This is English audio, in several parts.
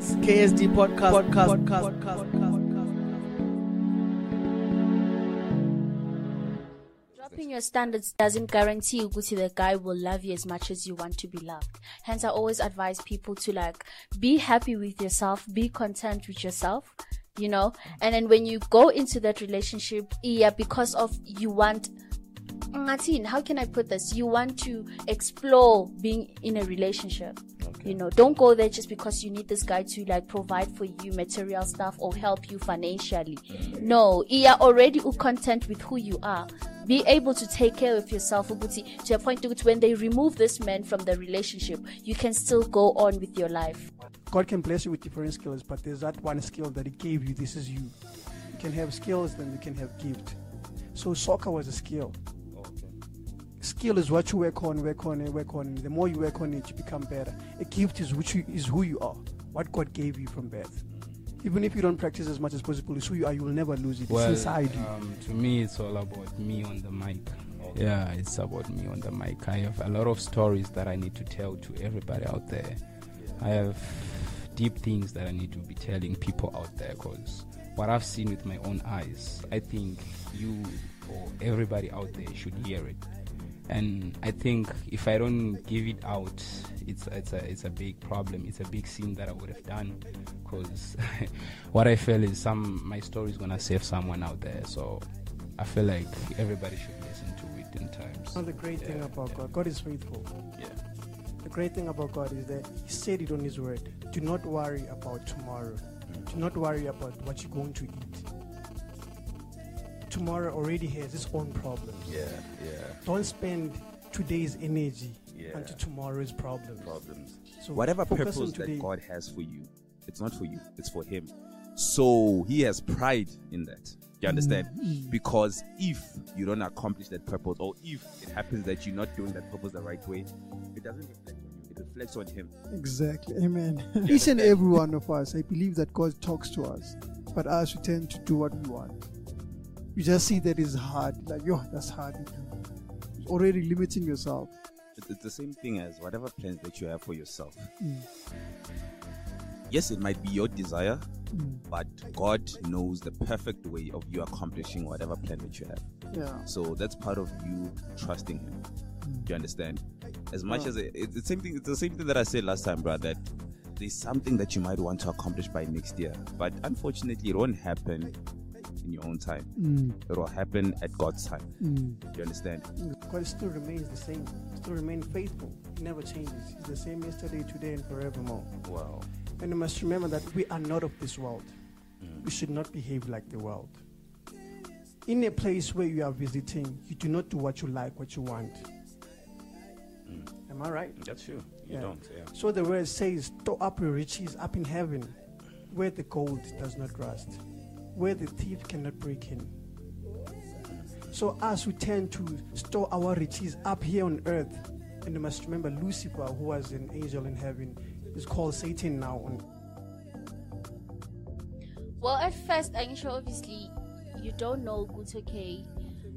KSD podcast. podcast, podcast, podcast. Dropping your standards doesn't guarantee ukuthi the guy will love you as much as you want to be loved. Hence, I always advise people to like be happy with yourself, be content with yourself, you know. And then when you go into that relationship, yeah, because of you want. Ngathini, How can I put this? You want to explore being in a relationship. You know, don't go there just because you need this guy to like provide for you material stuff or help you financially. No, you are already content with who you are. Be able to take care of yourself ukuthi, to a point that when they remove this man from the relationship, you can still go on with your life. God can bless you with different skills, but there's that one skill that He gave you. This is you. You can have skills, then you can have gift. So soccer was a skill. Skill is what you work on, work on, and work on. The more you work on it, you become better. A gift is which you, is who you are, what God gave you from birth. Even if you don't practice as much as possible, it's who you are. You will never lose it. Well, it's inside you. um, to me, it's all about me on the mic. Yeah, it's about me on the mic. I have a lot of stories that I need to tell to everybody out there. I have deep things that I need to be telling people out there because what I've seen with my own eyes, I think you or everybody out there should hear it. And I think if I don't give it out, it's it's a it's a big problem. It's a big sin that I would have done, because what I feel is some my story is gonna save someone out there. So I feel like everybody should listen to it in times. Now the great thing about yeah. God, God is faithful. Yeah. The great thing about God is that He said it on His word. Do not worry about tomorrow. Do not worry about what you're going to eat. Tomorrow already has its own problems. Yeah, yeah, Don't spend today's energy yeah. onto tomorrow's problems. Problems. So Whatever purpose that God has for you, it's not for you, it's for Him. So He has pride in that. You understand? Mm. Because if you don't accomplish that purpose, or if it happens that you're not doing that purpose the right way, it doesn't reflect on you, it reflects on Him. Exactly. Amen. Each and every one of us, I believe that God talks to us, but us we tend to do what we want. You just see that it's hard, like yo, that's hard to do. Already limiting yourself. It's, it's the same thing as whatever plans that you have for yourself. Mm. Yes, it might be your desire, Mm. but God knows the perfect way of you accomplishing whatever plan that you have. Yeah. So that's part of you trusting Him. Mm. Do you understand? As much Yeah. as it, it's the same thing, it's the same thing that I said last time, bro. That there's something that you might want to accomplish by next year, but unfortunately, it won't happen in your own time. Mm. It will happen at God's time. Mm. Do you understand? God still remains the same. Still remain faithful. He never changes. He's the same yesterday, today, and forevermore. Wow. And you must remember that we are not of this world. We should not behave like the world. In a place where you are visiting, you do not do what you like, what you want. Am I right? That's true. You Yeah. don't. Yeah. So the word says, store up your riches up in heaven, where the gold does not rust, where the thief cannot break in. So as we tend to store our riches up here on earth, and you must remember Lucifer, who was an angel in heaven, is called Satan now. Well, at first, sure obviously you don't know good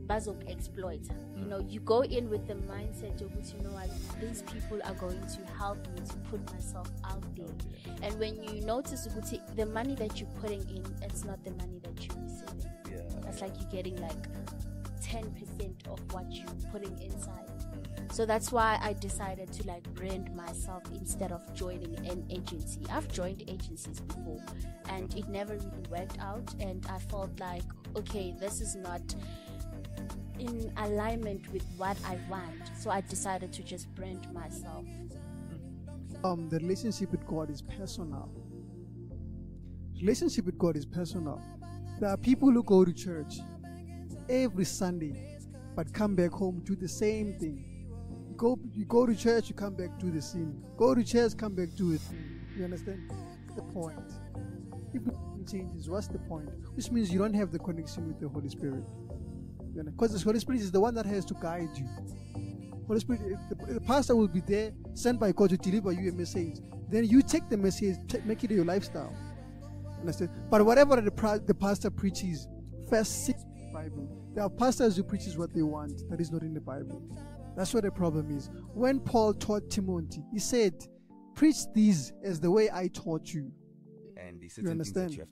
okay, bazok exploit. You mm. know, you go in with the mindset of you know what these people are going to help me to put myself out there. Oh, and when you notice ukuthi, the money that you're putting in, it's not the money that you're receiving. Yeah. It's like you're getting like 10% of what you're putting inside. Mm. So that's why I decided to like brand myself instead of joining an agency. I've joined agencies before and mm-hmm. it never really worked out. And I felt like, okay, this is not in alignment with what I want. So I decided to just brand myself. Um, the relationship with God is personal. Relationship with God is personal. There are people who go to church every Sunday, but come back home do the same thing. You go, you go to church, you come back do the sin. Go to church, come back do it. You understand the point? If nothing changes, what's the point? Which means you don't have the connection with the Holy Spirit. Because the Holy Spirit is the one that has to guide you. Holy Spirit, the, the pastor will be there, sent by God to deliver you a message. Then you take the message, ta- make it your lifestyle. Understand? But whatever the, the pastor preaches, first seek the Bible. There are pastors who preaches what they want that is not in the Bible. That's what the problem is. When Paul taught Timothy, he said, "Preach these as the way I taught you." and certain things that understand? you have